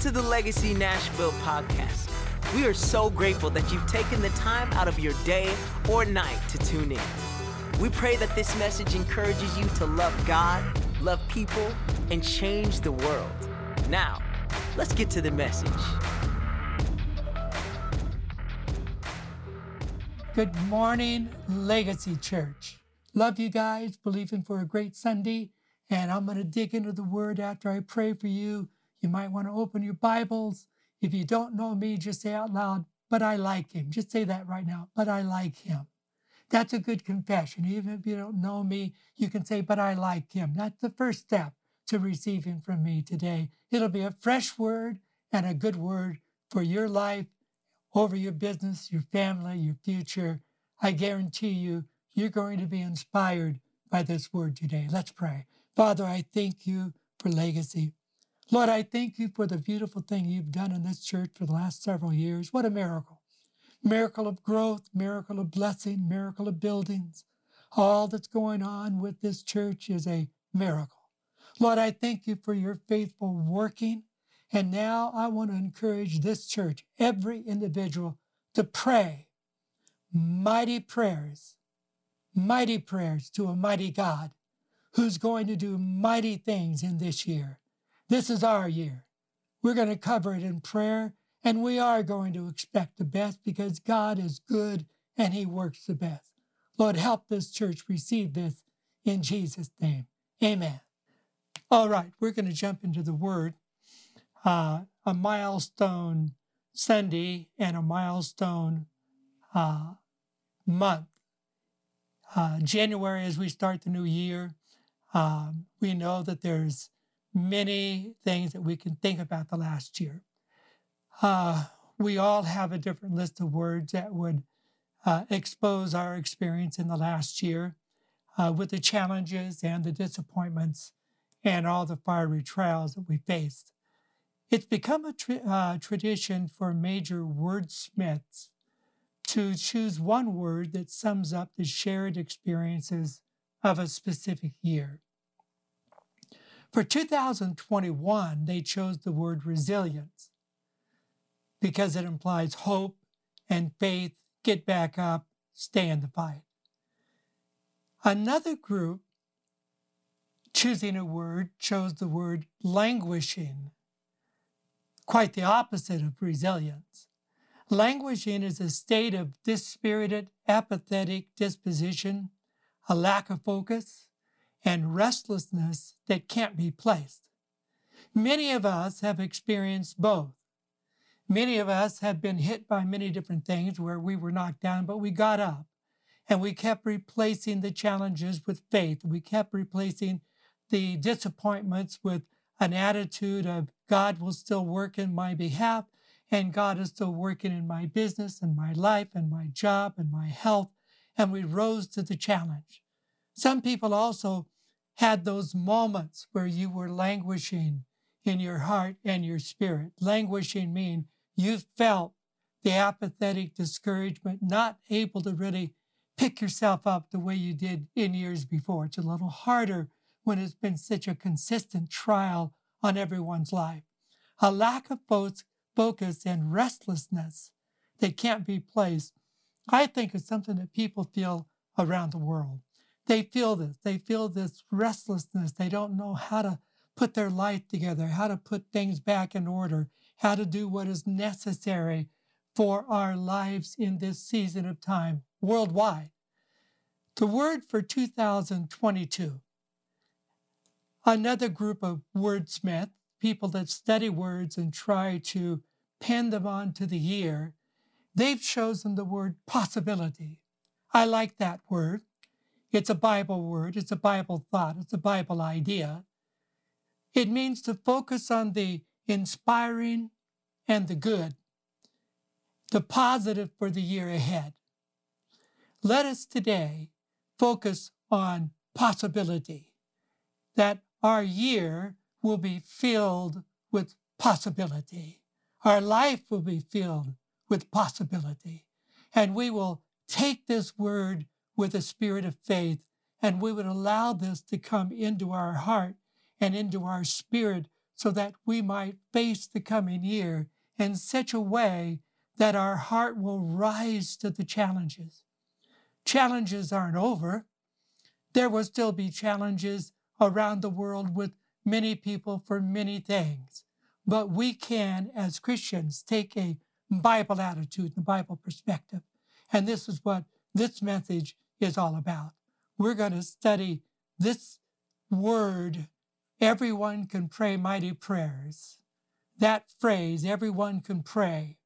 to the Legacy Nashville podcast. We are so grateful that you've taken the time out of your day or night to tune in. We pray that this message encourages you to love God, love people, and change the world. Now, let's get to the message. Good morning, Legacy Church. Love you guys, believing for a great Sunday. And I'm going to dig into the word after I pray for you. You might want to open your Bibles. If you don't know me, just say out loud, but I like him. Just say that right now, but I like him. That's a good confession. Even if you don't know me, you can say, but I like him. That's the first step to receiving from me today. It'll be a fresh word and a good word for your life, over your business, your family, your future. I guarantee you, you're going to be inspired by this word today. Let's pray. Father, I thank you for legacy. Lord, I thank you for the beautiful thing you've done in this church for the last several years. What a miracle. Miracle of growth, miracle of blessing, miracle of buildings. All that's going on with this church is a miracle. Lord, I thank you for your faithful working. And now I want to encourage this church, every individual, to pray mighty prayers, mighty prayers to a mighty God who's going to do mighty things in this year. This is our year. We're going to cover it in prayer, and we are going to expect the best because God is good and He works the best. Lord, help this church receive this in Jesus' name. Amen. All right, we're going to jump into the Word. Uh, a milestone Sunday and a milestone uh, month. Uh, January, as we start the new year, um, we know that there's many things that we can think about the last year. Uh, we all have a different list of words that would uh, expose our experience in the last year uh, with the challenges and the disappointments and all the fiery trials that we faced. It's become a tra- uh, tradition for major wordsmiths to choose one word that sums up the shared experiences of a specific year. For 2021, they chose the word resilience because it implies hope and faith, get back up, stay in the fight. Another group choosing a word chose the word languishing, quite the opposite of resilience. Languishing is a state of dispirited, apathetic disposition, a lack of focus, and restlessness that can't be placed. Many of us have experienced both. Many of us have been hit by many different things where we were knocked down, but we got up and we kept replacing the challenges with faith. We kept replacing the disappointments with an attitude of God will still work in my behalf and God is still working in my business and my life and my job and my health. And we rose to the challenge. Some people also had those moments where you were languishing in your heart and your spirit. Languishing mean you felt the apathetic discouragement, not able to really pick yourself up the way you did in years before. It's a little harder when it's been such a consistent trial on everyone's life. A lack of focus and restlessness that can't be placed, I think is something that people feel around the world. They feel this. They feel this restlessness. They don't know how to put their life together, how to put things back in order, how to do what is necessary for our lives in this season of time worldwide. The word for 2022, another group of wordsmiths, people that study words and try to pin them onto the year, they've chosen the word possibility. I like that word. It's a Bible word, it's a Bible thought, it's a Bible idea. It means to focus on the inspiring and the good, the positive for the year ahead. Let us today focus on possibility, that our year will be filled with possibility. Our life will be filled with possibility. And we will take this word with a spirit of faith, and we would allow this to come into our heart and into our spirit so that we might face the coming year in such a way that our heart will rise to the challenges. Challenges aren't over. There will still be challenges around the world with many people for many things. But we can, as Christians, take a Bible attitude, the Bible perspective. And this is what this message is all about. We're going to study this word, everyone can pray mighty prayers. That phrase, everyone can pray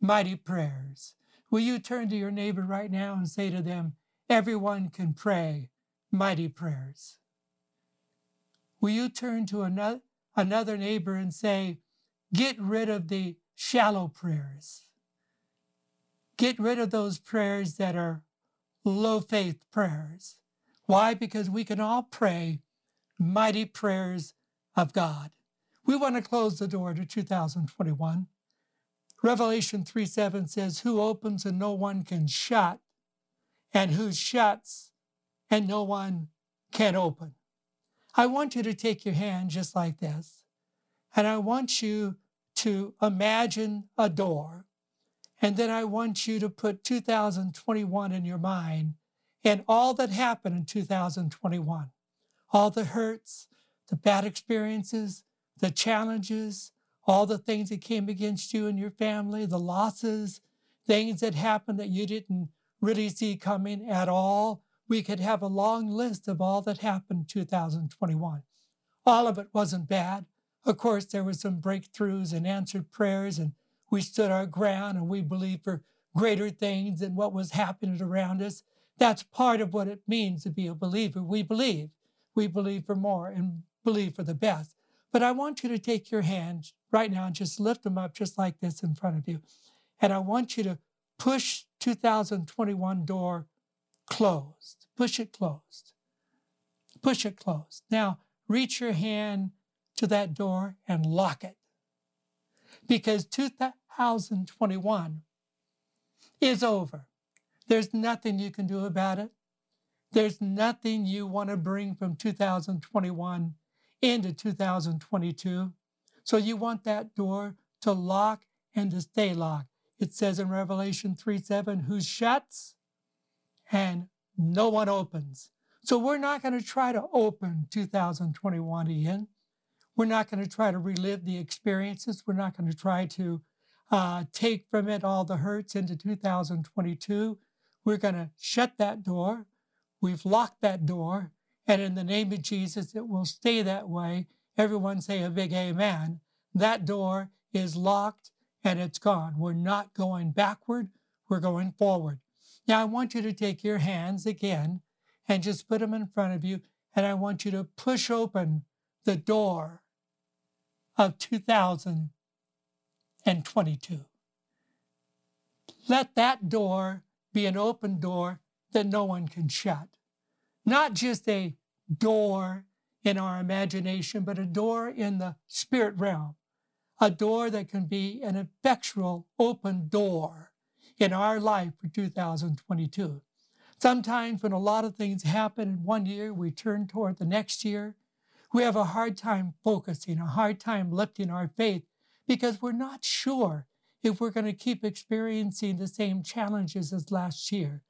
mighty prayers. Will you turn to your neighbor right now and say to them, everyone can pray mighty prayers? Will you turn to another, another neighbor and say, get rid of the shallow prayers? Get rid of those prayers that are low faith prayers. Why? Because we can all pray mighty prayers of God. We want to close the door to 2021. Revelation 3 7 says, Who opens and no one can shut, and who shuts and no one can open. I want you to take your hand just like this, and I want you to imagine a door and then I want you to put 2021 in your mind and all that happened in 2021, all the hurts, the bad experiences, the challenges, all the things that came against you and your family, the losses, things that happened that you didn't really see coming at all. We could have a long list of all that happened in 2021. All of it wasn't bad. Of course, there were some breakthroughs and answered prayers and we stood our ground and we believed for greater things than what was happening around us. That's part of what it means to be a believer. We believe. We believe for more and believe for the best. But I want you to take your hands right now and just lift them up just like this in front of you. And I want you to push 2021 door closed. Push it closed. Push it closed. Now, reach your hand to that door and lock it. Because 2021 is over. There's nothing you can do about it. There's nothing you want to bring from 2021 into 2022. So you want that door to lock and to stay locked. It says in Revelation 3 7, who shuts and no one opens. So we're not going to try to open 2021 again. We're not going to try to relive the experiences. We're not going to try to uh, take from it all the hurts into 2022. We're going to shut that door. We've locked that door. And in the name of Jesus, it will stay that way. Everyone say a big amen. That door is locked and it's gone. We're not going backward, we're going forward. Now, I want you to take your hands again and just put them in front of you. And I want you to push open the door of 2022. Let that door be an open door that no one can shut. Not just a door in our imagination, but a door in the spirit realm, a door that can be an effectual open door in our life for 2022. Sometimes when a lot of things happen in one year, we turn toward the next year we have a hard time focusing, a hard time lifting our faith because we're not sure if we're going to keep experiencing the same challenges as last year.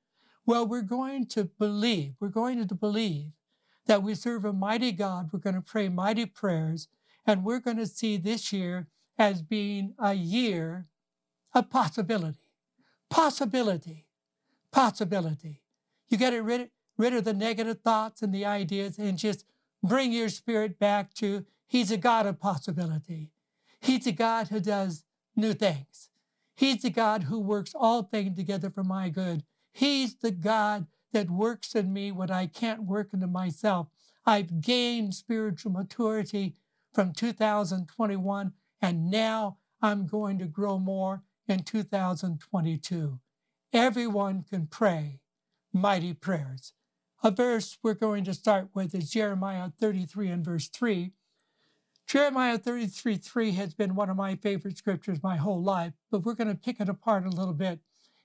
Well, we're going to believe, we're going to believe that we serve a mighty God. We're going to pray mighty prayers, and we're going to see this year as being a year of possibility. Possibility. Possibility. You get rid, rid of the negative thoughts and the ideas and just bring your spirit back to He's a God of possibility. He's a God who does new things. He's the God who works all things together for my good. He's the God that works in me what I can't work into myself. I've gained spiritual maturity from 2021, and now I'm going to grow more in 2022. Everyone can pray mighty prayers. A verse we're going to start with is Jeremiah 33 and verse 3. Jeremiah 33 3 has been one of my favorite scriptures my whole life, but we're going to pick it apart a little bit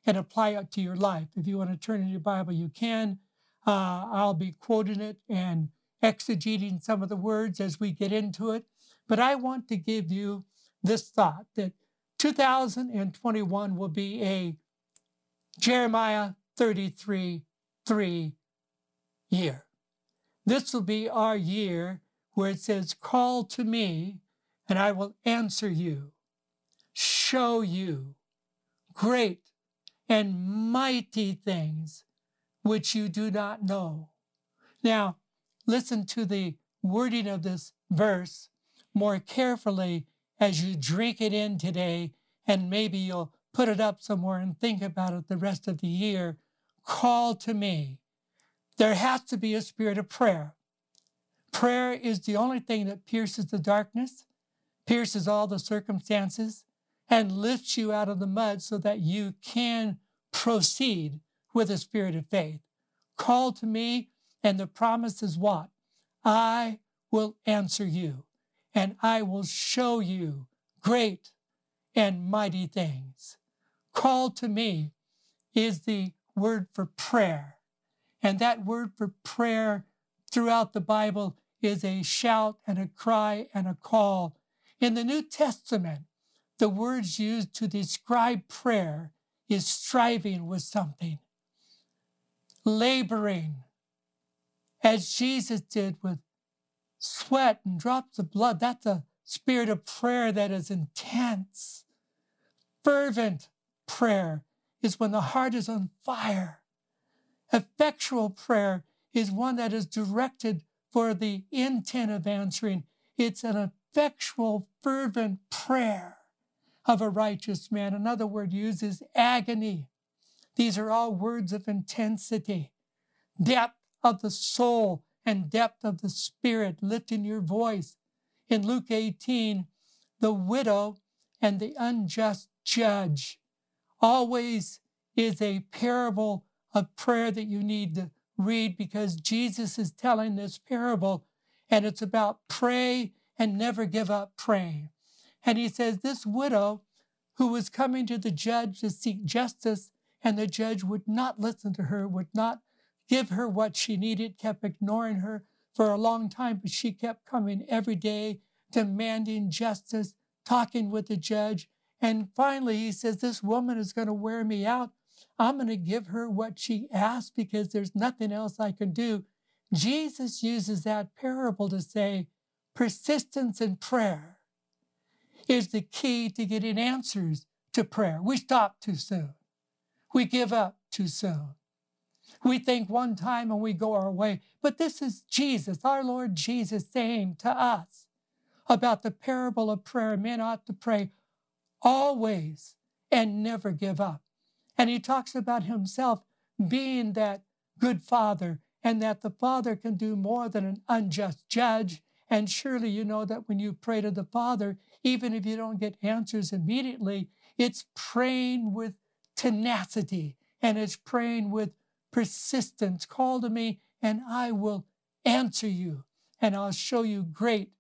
and apply it to your life. If you want to turn in your Bible, you can. Uh, I'll be quoting it, and exegeting some of the words as we get into it. But I want to give you this thought that 2021 will be a Jeremiah 33 3 year. This will be our year where it says, Call to me, and I will answer you, show you great and mighty things which you do not know. Now, listen to the wording of this verse more carefully as you drink it in today, and maybe you'll put it up somewhere and think about it the rest of the year. Call to me. There has to be a spirit of prayer. Prayer is the only thing that pierces the darkness, pierces all the circumstances, and lifts you out of the mud so that you can proceed with a spirit of faith. Call to me, and the promise is what? I will answer you, and I will show you great and mighty things. Call to me is the word for prayer. And that word for prayer throughout the Bible is a shout and a cry and a call. In the New Testament, the words used to describe prayer is striving with something, laboring, as Jesus did with sweat and drops of blood. That's a spirit of prayer that is intense. Fervent prayer is when the heart is on fire. Effectual prayer is one that is directed for the intent of answering. It's an effectual, fervent prayer of a righteous man. Another word used is agony. These are all words of intensity, depth of the soul and depth of the spirit, lifting your voice. In Luke 18, the widow and the unjust judge always is a parable of prayer that you need to read because Jesus is telling this parable and it's about pray and never give up praying. And he says, This widow who was coming to the judge to seek justice, and the judge would not listen to her, would not give her what she needed, kept ignoring her for a long time, but she kept coming every day, demanding justice, talking with the judge. And finally, he says, This woman is going to wear me out. I'm going to give her what she asked because there's nothing else I can do. Jesus uses that parable to say persistence in prayer is the key to getting answers to prayer. We stop too soon. We give up too soon. We think one time and we go our way. But this is Jesus, our Lord Jesus, saying to us about the parable of prayer. Men ought to pray always and never give up. And he talks about himself being that good father and that the father can do more than an unjust judge. And surely you know that when you pray to the Father, even if you don't get answers immediately, it's praying with tenacity and it's praying with persistence. Call to me and I will answer you and I'll show you great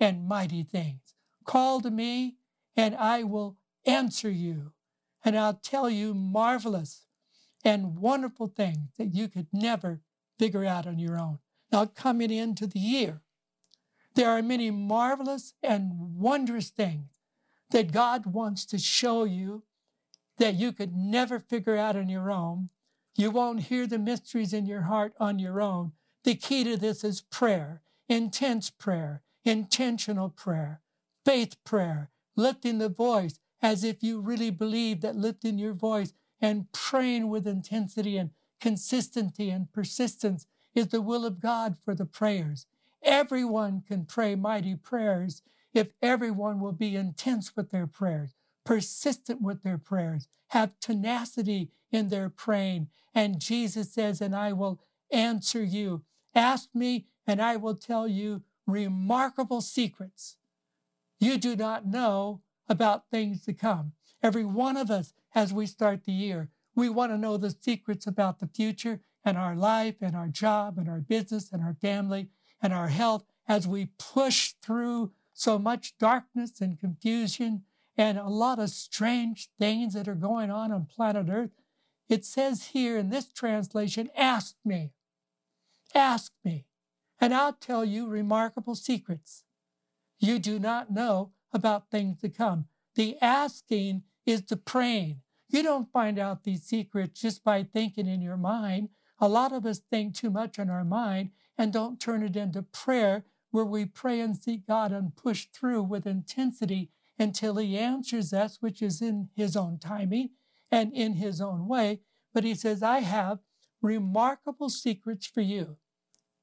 and mighty things. Call to me and I will answer you and I'll tell you marvelous and wonderful things that you could never figure out on your own. Now, coming into the year, there are many marvelous and wondrous things that God wants to show you that you could never figure out on your own. You won't hear the mysteries in your heart on your own. The key to this is prayer, intense prayer, intentional prayer, faith prayer, lifting the voice, as if you really believe that lifting your voice and praying with intensity and consistency and persistence is the will of God for the prayers. Everyone can pray mighty prayers if everyone will be intense with their prayers, persistent with their prayers, have tenacity in their praying. And Jesus says, And I will answer you. Ask me, and I will tell you remarkable secrets you do not know about things to come. Every one of us, as we start the year, we want to know the secrets about the future and our life and our job and our business and our family and our health as we push through so much darkness and confusion and a lot of strange things that are going on on planet Earth. It says here in this translation, ask me. Ask me. and I'll tell you remarkable secrets you do not know about things to come. The asking is the praying. You don't find out these secrets just by thinking in your mind. A lot of us think too much in our mind and don't turn it into prayer where we pray and seek God and push through with intensity until He answers us, which is in His own timing and in His own way. But He says, I have remarkable secrets for you.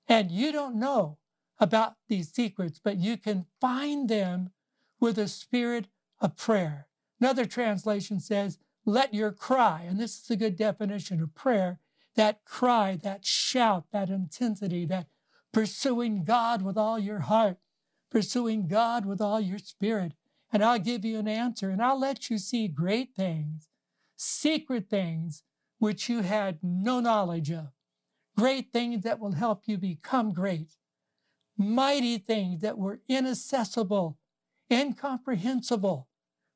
And you don't know about these secrets, but you can find them with a spirit of prayer. Another translation says, let your cry, and this is a good definition of prayer, that cry, that shout, that intensity, that pursuing God with all your heart, pursuing God with all your spirit. And I'll give you an answer and I'll let you see great things, secret things which you had no knowledge of, great things that will help you become great, mighty things that were inaccessible, incomprehensible,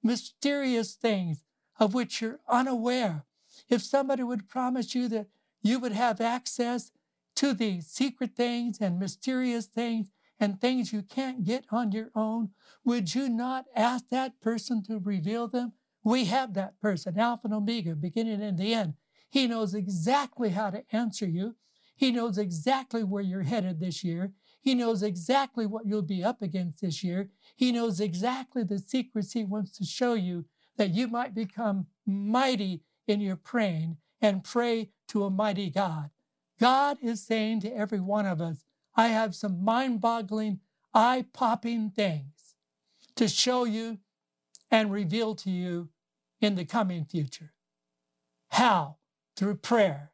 mysterious things of which you're unaware. If somebody would promise you that you would have access to the secret things and mysterious things and things you can't get on your own, would you not ask that person to reveal them? We have that person, Alpha and Omega, beginning and the end. He knows exactly how to answer you. He knows exactly where you're headed this year. He knows exactly what you'll be up against this year. He knows exactly the secrets he wants to show you that you might become mighty in your praying and pray to a mighty God. God is saying to every one of us, I have some mind boggling, eye popping things to show you and reveal to you in the coming future. How? Through prayer.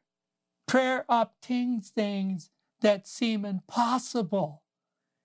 Prayer obtains things that seem impossible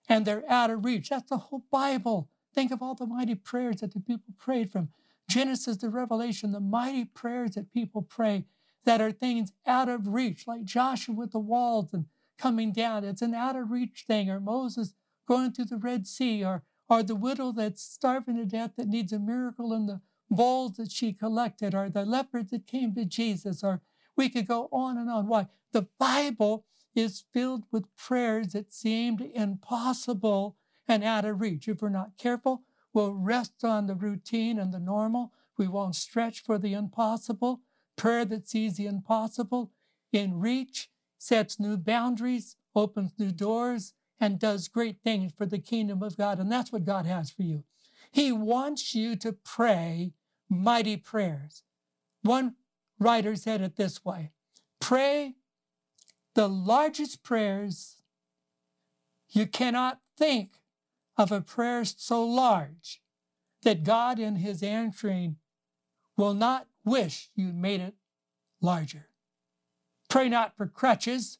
and they're out of reach. That's the whole Bible. Think of all the mighty prayers that the people prayed from Genesis to Revelation, the mighty prayers that people pray that are things out of reach, like Joshua with the walls and coming down. It's an out of reach thing, or Moses going through the Red Sea, or, or the widow that's starving to death that needs a miracle in the bowls that she collected, or the leopard that came to Jesus, or we could go on and on. Why? The Bible is filled with prayers that seemed impossible and out of reach. If we're not careful, we'll rest on the routine and the normal. We won't stretch for the impossible. Prayer that sees the impossible in reach sets new boundaries, opens new doors, and does great things for the kingdom of God. And that's what God has for you. He wants you to pray mighty prayers. One writer said it this way pray the largest prayers. You cannot think of a prayer so large that God, in His answering, will not wish you made it larger. Pray not for crutches,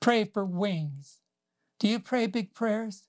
pray for wings. Do you pray big prayers?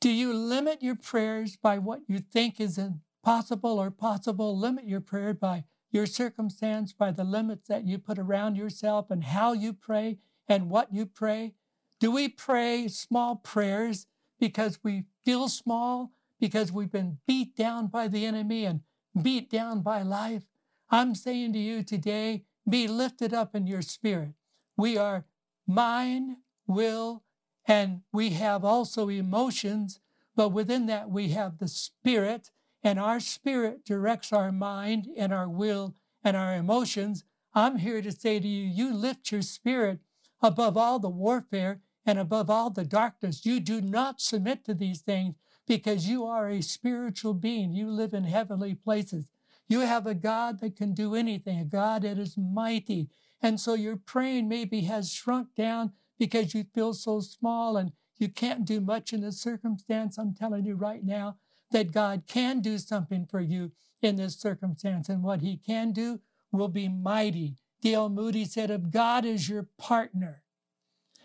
Do you limit your prayers by what you think is impossible or possible? Limit your prayer by your circumstance by the limits that you put around yourself and how you pray and what you pray? Do we pray small prayers because we feel small, because we've been beat down by the enemy and beat down by life? I'm saying to you today, be lifted up in your spirit. We are mind, will, and we have also emotions, but within that we have the spirit and our spirit directs our mind and our will and our emotions, I'm here to say to you, you lift your spirit above all the warfare and above all the darkness. You do not submit to these things because you are a spiritual being. You live in heavenly places. You have a God that can do anything, a God that is mighty. And so your praying maybe has shrunk down because you feel so small and you can't do much in the circumstance. I'm telling you right now, that God can do something for you in this circumstance. And what he can do will be mighty. D.L. Moody said, if God is your partner,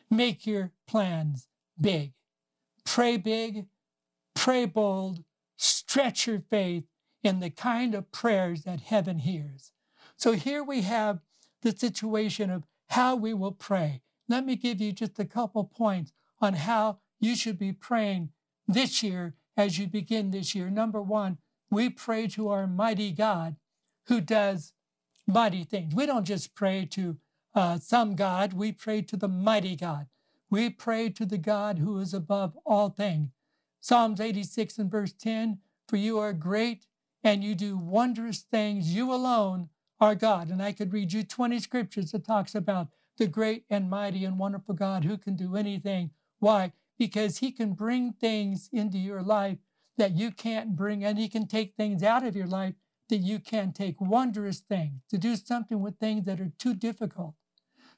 make your plans big. Pray big, pray bold, stretch your faith in the kind of prayers that heaven hears. So here we have the situation of how we will pray. Let me give you just a couple points on how you should be praying this year as you begin this year. Number one, we pray to our mighty God who does mighty things. We don't just pray to uh, some God, we pray to the mighty God. We pray to the God who is above all things. Psalms 86 and verse 10 For you are great and you do wondrous things. You alone are God. And I could read you 20 scriptures that talks about the great and mighty and wonderful God who can do anything. Why? Because he can bring things into your life that you can't bring, and he can take things out of your life that you can't take wondrous things, to do something with things that are too difficult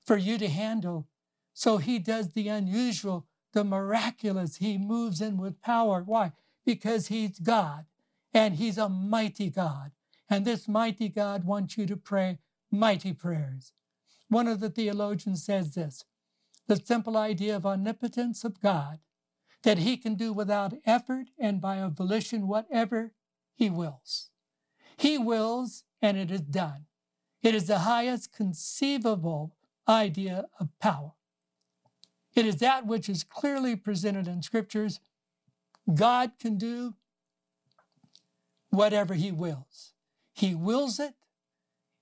for you to handle. So he does the unusual, the miraculous. He moves in with power. Why? Because he's God and he's a mighty God. And this mighty God wants you to pray mighty prayers. One of the theologians says this the simple idea of omnipotence of God, that he can do without effort and by a volition whatever he wills. He wills, and it is done. It is the highest conceivable idea of power. It is that which is clearly presented in scriptures. God can do whatever He wills. He wills it,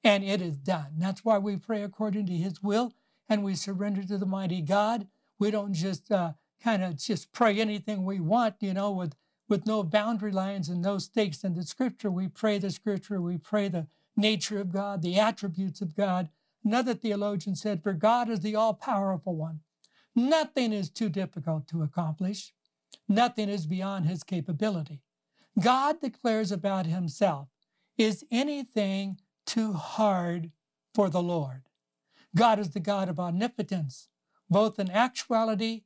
and it is done. That's why we pray according to His will and we surrender to the mighty God. We don't just uh, kind of just pray anything we want, you know, with with no boundary lines and no stakes in the scripture. We pray the scripture, we pray the nature of God, the attributes of God. Another theologian said, For God is the all powerful one. Nothing is too difficult to accomplish, nothing is beyond his capability. God declares about himself, Is anything too hard for the Lord? God is the God of omnipotence, both in actuality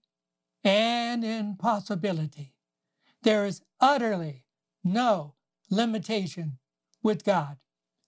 and in possibility. There is utterly no limitation with God.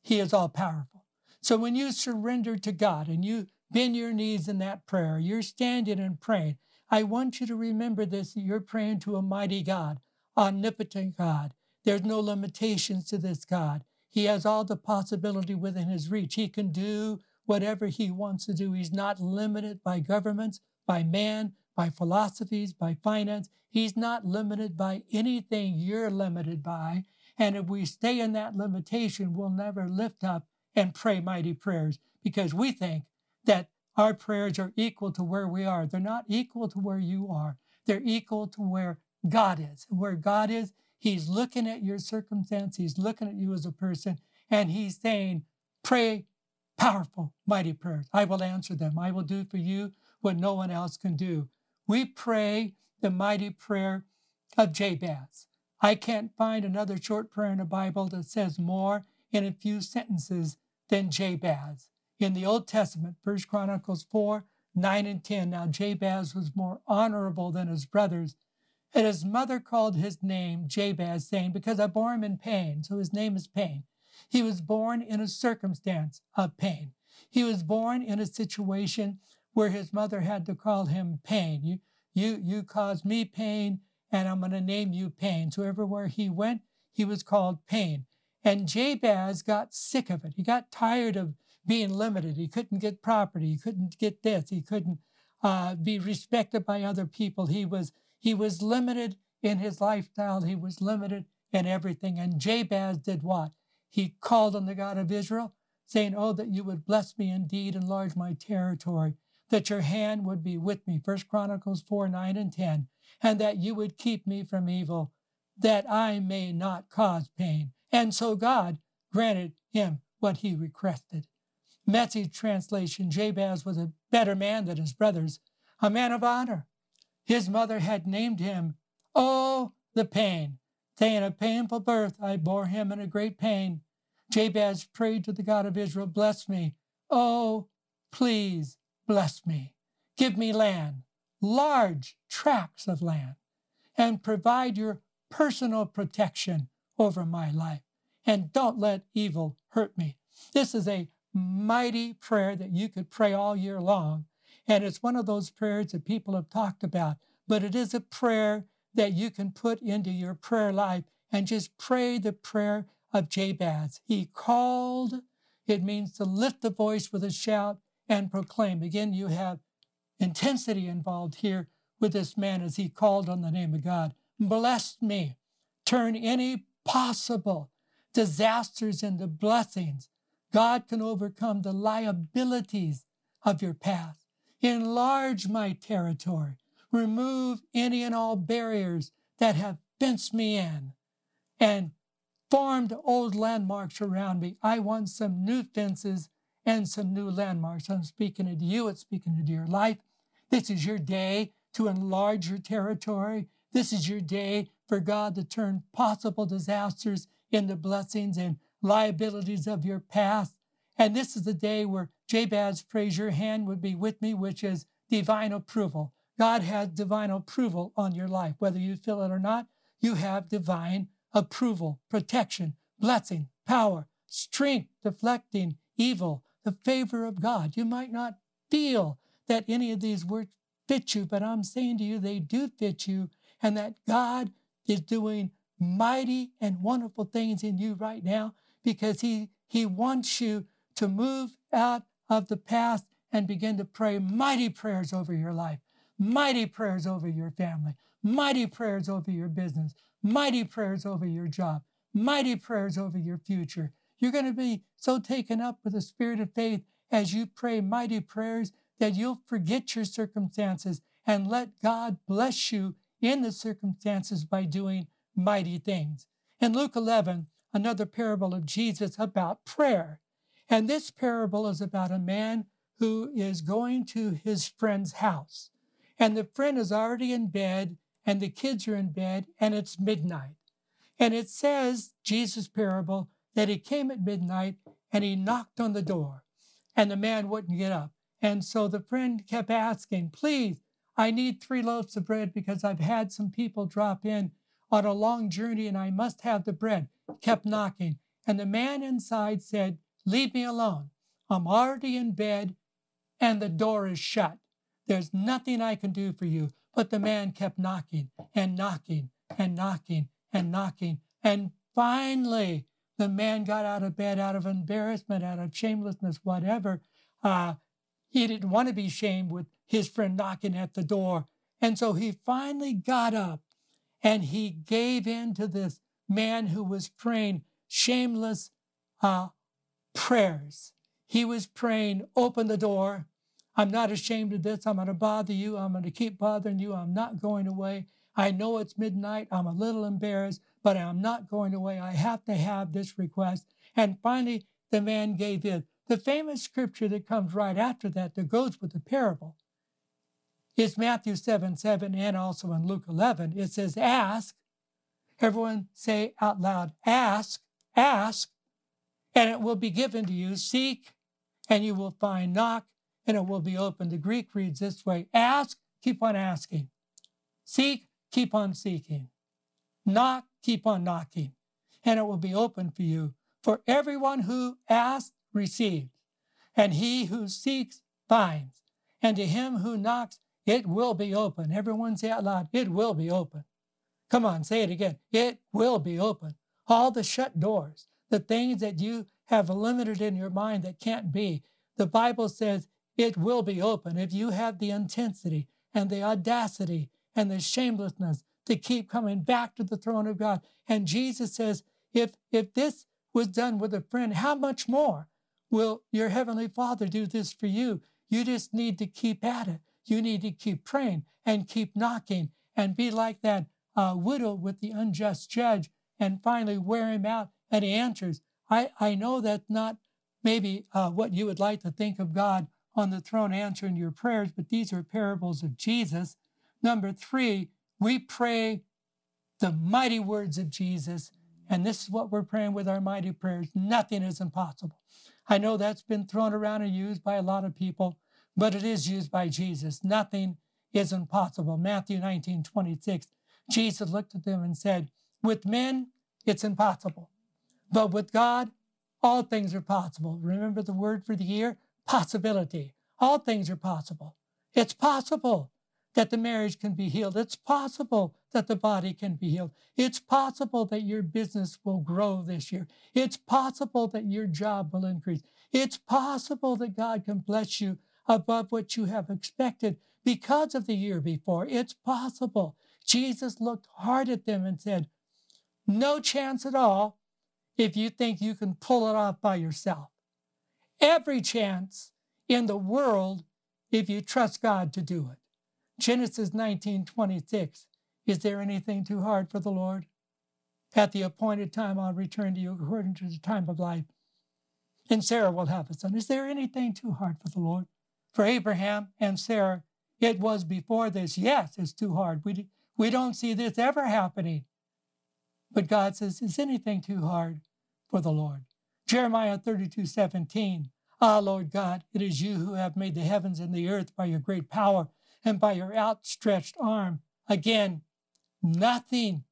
He is all powerful. So when you surrender to God and you bend your knees in that prayer, you're standing and praying. I want you to remember this that you're praying to a mighty God, omnipotent God. There's no limitations to this God. He has all the possibility within his reach. He can do whatever he wants to do. He's not limited by governments, by man, by philosophies, by finance. He's not limited by anything you're limited by. And if we stay in that limitation, we'll never lift up and pray mighty prayers because we think that our prayers are equal to where we are. They're not equal to where you are. They're equal to where God is. And where God is, He's looking at your circumstance. He's looking at you as a person and He's saying, pray powerful, mighty prayers. I will answer them. I will do for you what no one else can do we pray the mighty prayer of Jabez. I can't find another short prayer in the Bible that says more in a few sentences than Jabez. In the Old Testament, 1 Chronicles 4, 9 and 10. Now Jabez was more honorable than his brothers, and his mother called his name Jabez, saying, Because I bore him in pain. So his name is pain. He was born in a circumstance of pain. He was born in a situation where his mother had to call him pain. You, you, you caused me pain, and I'm going to name you pain. So everywhere he went, he was called pain. And Jabez got sick of it. He got tired of being limited. He couldn't get property. He couldn't get this. He couldn't uh, be respected by other people. He was he was limited in his lifestyle. He was limited in everything. And Jabez did what? He called on the God of Israel, saying, "Oh, that you would bless me indeed, enlarge my territory." that your hand would be with me, First Chronicles 4, 9 and 10, and that you would keep me from evil, that I may not cause pain. And so God granted him what he requested. Message translation Jabez was a better man than his brothers, a man of honor. His mother had named him, Oh, the pain. Saying, A painful birth I bore him in a great pain. Jabez prayed to the God of Israel, Bless me. Oh, please bless me. Give me land, large tracts of land, and provide your personal protection over my life. And don't let evil hurt me. This is a mighty prayer that you could pray all year long. And it's one of those prayers that people have talked about, but it is a prayer that you can put into your prayer life and just pray the prayer of Jabez. He called, it means to lift the voice with a shout and proclaim. Again, you have intensity involved here with this man as he called on the name of God. Bless me. Turn any possible disasters into blessings. God can overcome the liabilities of your past. Enlarge my territory. Remove any and all barriers that have fenced me in and formed old landmarks around me. I want some new fences and some new landmarks. I'm speaking to you, it's speaking to your life. This is your day to enlarge your territory. This is your day for God to turn possible disasters into blessings and liabilities of your past. And this is the day where Jabez prays your hand would be with me, which is divine approval. God has divine approval on your life. Whether you feel it or not, you have divine approval, protection, blessing, power, strength, deflecting evil, the favor of God. You might not feel that any of these words fit you, but I'm saying to you, they do fit you, and that God is doing mighty and wonderful things in you right now because He, he wants you to move out of the past and begin to pray mighty prayers over your life, mighty prayers over your family, mighty prayers over your business, mighty prayers over your job, mighty prayers over your future. You're going to be so taken up with the spirit of faith as you pray mighty prayers that you'll forget your circumstances and let God bless you in the circumstances by doing mighty things. In Luke 11, another parable of Jesus about prayer. And this parable is about a man who is going to his friend's house. And the friend is already in bed, and the kids are in bed, and it's midnight. And it says, Jesus' parable, that he came at midnight and he knocked on the door, and the man wouldn't get up. And so the friend kept asking, Please, I need three loaves of bread because I've had some people drop in on a long journey and I must have the bread. Kept knocking. And the man inside said, Leave me alone. I'm already in bed and the door is shut. There's nothing I can do for you. But the man kept knocking and knocking and knocking and knocking. And finally, the man got out of bed out of embarrassment, out of shamelessness, whatever. Uh, he didn't want to be shamed with his friend knocking at the door. And so he finally got up and he gave in to this man who was praying shameless uh, prayers. He was praying, Open the door. I'm not ashamed of this. I'm going to bother you. I'm going to keep bothering you. I'm not going away. I know it's midnight. I'm a little embarrassed, but I'm not going away. I have to have this request. And finally, the man gave in. The famous scripture that comes right after that, that goes with the parable, is Matthew 7 7 and also in Luke 11. It says, Ask. Everyone say out loud, Ask, ask, and it will be given to you. Seek, and you will find. Knock, and it will be open. The Greek reads this way Ask, keep on asking. Seek, keep on seeking. Knock, keep on knocking, and it will be open for you. For everyone who asks receives, and he who seeks finds, and to him who knocks it will be open. Everyone say out loud, it will be open. Come on, say it again. It will be open. All the shut doors, the things that you have limited in your mind that can't be, the Bible says it will be open if you have the intensity and the audacity and the shamelessness to keep coming back to the throne of God. And Jesus says, if, if this was done with a friend, how much more will your Heavenly Father do this for you? You just need to keep at it. You need to keep praying and keep knocking and be like that uh, widow with the unjust judge and finally wear him out and he answers. I, I know that's not maybe uh, what you would like to think of God on the throne answering your prayers, but these are parables of Jesus. Number three, we pray the mighty words of Jesus. And this is what we're praying with our mighty prayers. Nothing is impossible. I know that's been thrown around and used by a lot of people but it is used by Jesus. Nothing is impossible. Matthew 19, 26. Jesus looked at them and said, With men, it's impossible. But with God, all things are possible. Remember the word for the year? Possibility. All things are possible. It's possible that the marriage can be healed. It's possible that the body can be healed. It's possible that your business will grow this year. It's possible that your job will increase. It's possible that God can bless you above what you have expected because of the year before. It's possible. Jesus looked hard at them and said, No chance at all if you think you can pull it off by yourself. Every chance in the world if you trust God to do it. Genesis 19 26. Is there anything too hard for the Lord? At the appointed time, I'll return to you according to the time of life. And Sarah will have a son. Is there anything too hard for the Lord? For Abraham and Sarah, it was before this. Yes, it's too hard. We, we don't see this ever happening. But God says, Is anything too hard for the Lord? Jeremiah 32 17. Ah, Lord God, it is you who have made the heavens and the earth by your great power and by your outstretched arm. Again, nothing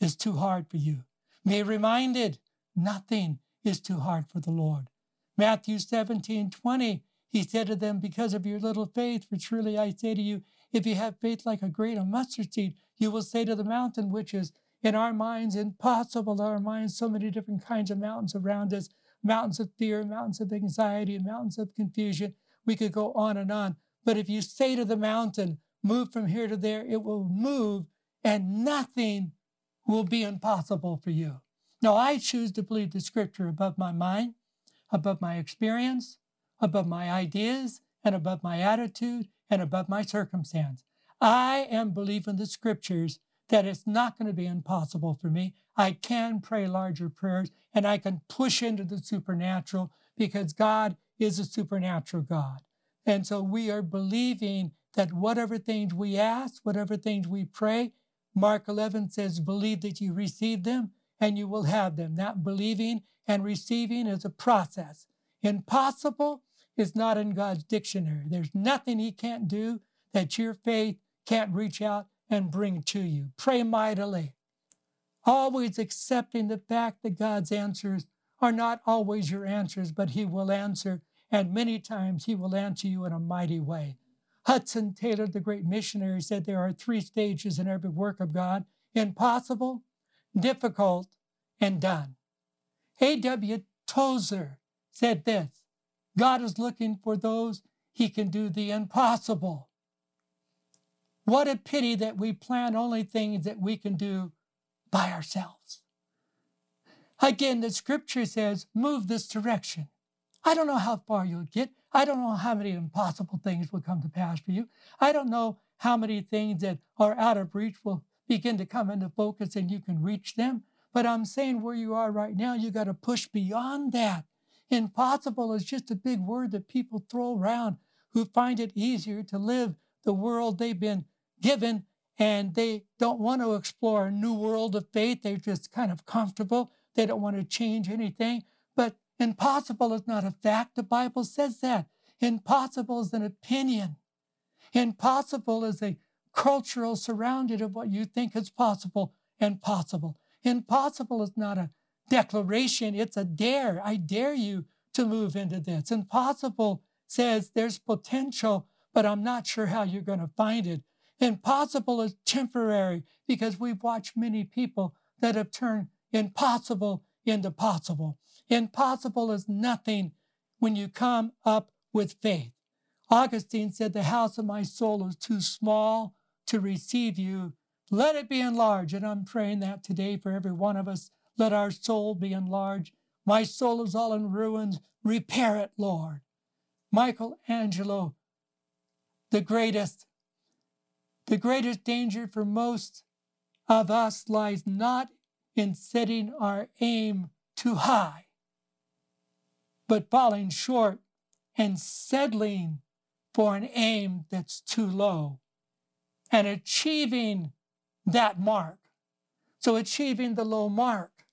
is too hard for you. Be reminded, nothing is too hard for the Lord. Matthew 17 20, he said to them, Because of your little faith, for truly I say to you, if you have faith like a grain of mustard seed, you will say to the mountain, which is in our minds impossible, in our minds, so many different kinds of mountains around us mountains of fear, mountains of anxiety, mountains of confusion. We could go on and on. But if you say to the mountain, move from here to there, it will move and nothing will be impossible for you. Now, I choose to believe the scripture above my mind, above my experience, above my ideas, and above my attitude, and above my circumstance. I am believing the scriptures that it's not going to be impossible for me. I can pray larger prayers and I can push into the supernatural because God is a supernatural God. And so we are believing that whatever things we ask, whatever things we pray, Mark 11 says, believe that you receive them and you will have them. That believing and receiving is a process. Impossible is not in God's dictionary. There's nothing He can't do that your faith can't reach out and bring to you. Pray mightily. Always accepting the fact that God's answers are not always your answers, but He will answer, and many times He will answer you in a mighty way. Hudson Taylor, the great missionary, said there are three stages in every work of God impossible, difficult, and done. A.W. Tozer said this God is looking for those he can do the impossible. What a pity that we plan only things that we can do by ourselves. Again, the scripture says, move this direction. I don't know how far you'll get. I don't know how many impossible things will come to pass for you. I don't know how many things that are out of reach will begin to come into focus and you can reach them. But I'm saying where you are right now, you got to push beyond that. Impossible is just a big word that people throw around who find it easier to live the world they've been given and they don't want to explore a new world of faith. They're just kind of comfortable. They don't want to change anything. But impossible is not a fact. The Bible says that. Impossible is an opinion. Impossible is a cultural surrounding of what you think is possible and possible. Impossible is not a declaration, it's a dare. I dare you to move into this. Impossible says there's potential, but I'm not sure how you're going to find it. Impossible is temporary because we've watched many people that have turned impossible into possible. Impossible is nothing when you come up with faith. Augustine said, The house of my soul is too small to receive you. Let it be enlarged. And I'm praying that today for every one of us. Let our soul be enlarged. My soul is all in ruins. Repair it, Lord. Michelangelo, the greatest the greatest danger for most of us lies not in setting our aim too high, but falling short and settling for an aim that's too low and achieving that mark. So, achieving the low mark,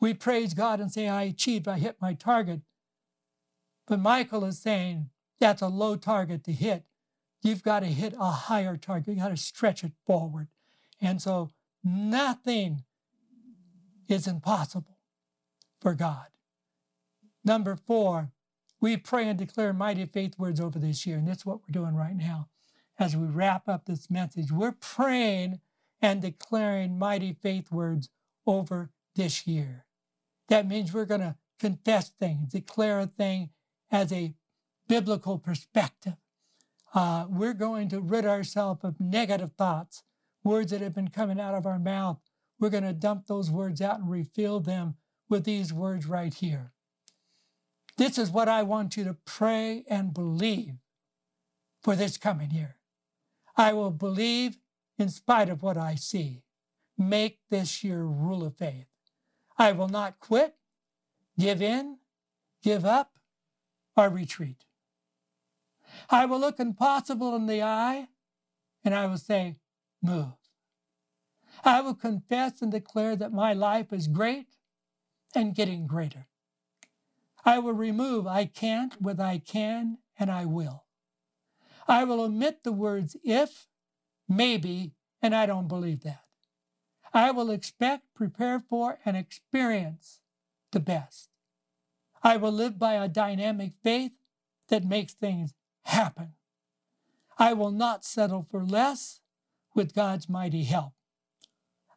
we praise God and say, I achieved, I hit my target. But Michael is saying that's a low target to hit. You've got to hit a higher target. You've got to stretch it forward. And so nothing is impossible for God. Number four, we pray and declare mighty faith words over this year. And that's what we're doing right now. As we wrap up this message, we're praying and declaring mighty faith words over this year. That means we're going to confess things, declare a thing as a biblical perspective. Uh, we're going to rid ourselves of negative thoughts, words that have been coming out of our mouth. We're going to dump those words out and refill them with these words right here. This is what I want you to pray and believe for this coming year. I will believe in spite of what I see. Make this your rule of faith. I will not quit, give in, give up, or retreat. I will look impossible in the eye and I will say, Move. I will confess and declare that my life is great and getting greater. I will remove I can't with I can and I will. I will omit the words if, maybe, and I don't believe that. I will expect, prepare for, and experience the best. I will live by a dynamic faith that makes things happen. I will not settle for less with God's mighty help.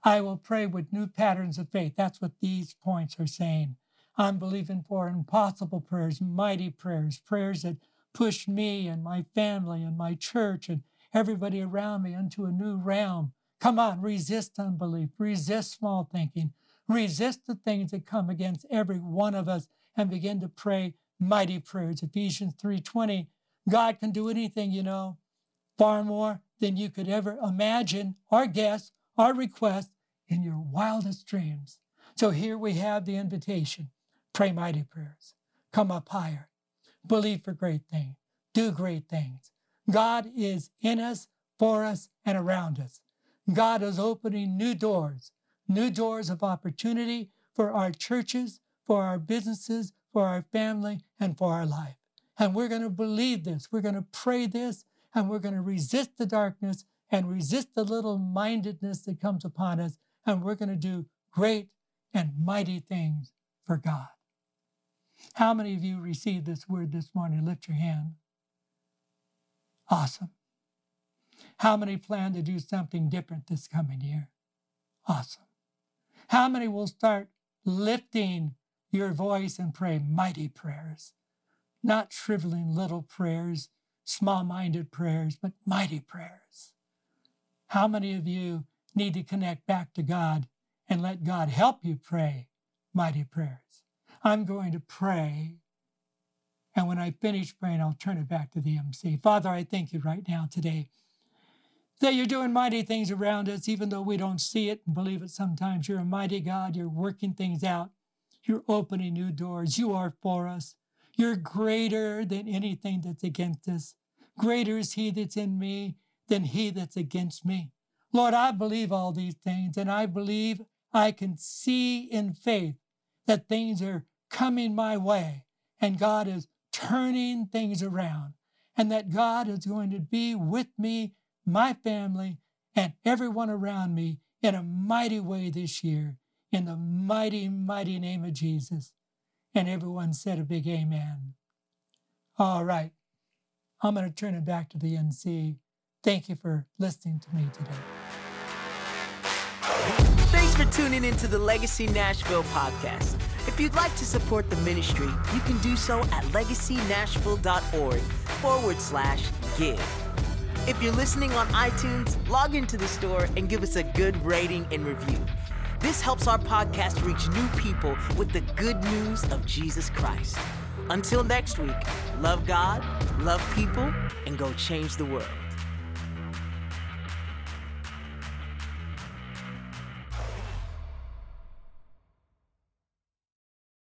I will pray with new patterns of faith. That's what these points are saying. I'm believing for impossible prayers, mighty prayers, prayers that push me and my family and my church and everybody around me into a new realm. Come on, resist unbelief, resist small thinking, resist the things that come against every one of us and begin to pray mighty prayers. Ephesians 3:20. God can do anything, you know, far more than you could ever imagine or guess or request in your wildest dreams. So here we have the invitation. Pray mighty prayers. Come up higher. Believe for great things. Do great things. God is in us, for us, and around us. God is opening new doors, new doors of opportunity for our churches, for our businesses, for our family, and for our life. And we're going to believe this. We're going to pray this, and we're going to resist the darkness and resist the little mindedness that comes upon us. And we're going to do great and mighty things for God. How many of you received this word this morning? Lift your hand. Awesome. How many plan to do something different this coming year? Awesome. How many will start lifting your voice and pray mighty prayers? Not shriveling little prayers, small minded prayers, but mighty prayers. How many of you need to connect back to God and let God help you pray mighty prayers? I'm going to pray. And when I finish praying, I'll turn it back to the MC. Father, I thank you right now today that you're doing mighty things around us, even though we don't see it and believe it sometimes. You're a mighty God. You're working things out. You're opening new doors. You are for us. You're greater than anything that's against us. Greater is He that's in me than He that's against me. Lord, I believe all these things, and I believe I can see in faith that things are coming my way, and God is turning things around, and that God is going to be with me, my family, and everyone around me in a mighty way this year, in the mighty, mighty name of Jesus. And everyone said a big amen. All right. I'm going to turn it back to the MC. Thank you for listening to me today. Thanks for tuning into the Legacy Nashville podcast. If you'd like to support the ministry, you can do so at legacynashville.org forward slash give. If you're listening on iTunes, log into the store and give us a good rating and review. This helps our podcast reach new people with the good news of Jesus Christ. Until next week, love God, love people, and go change the world.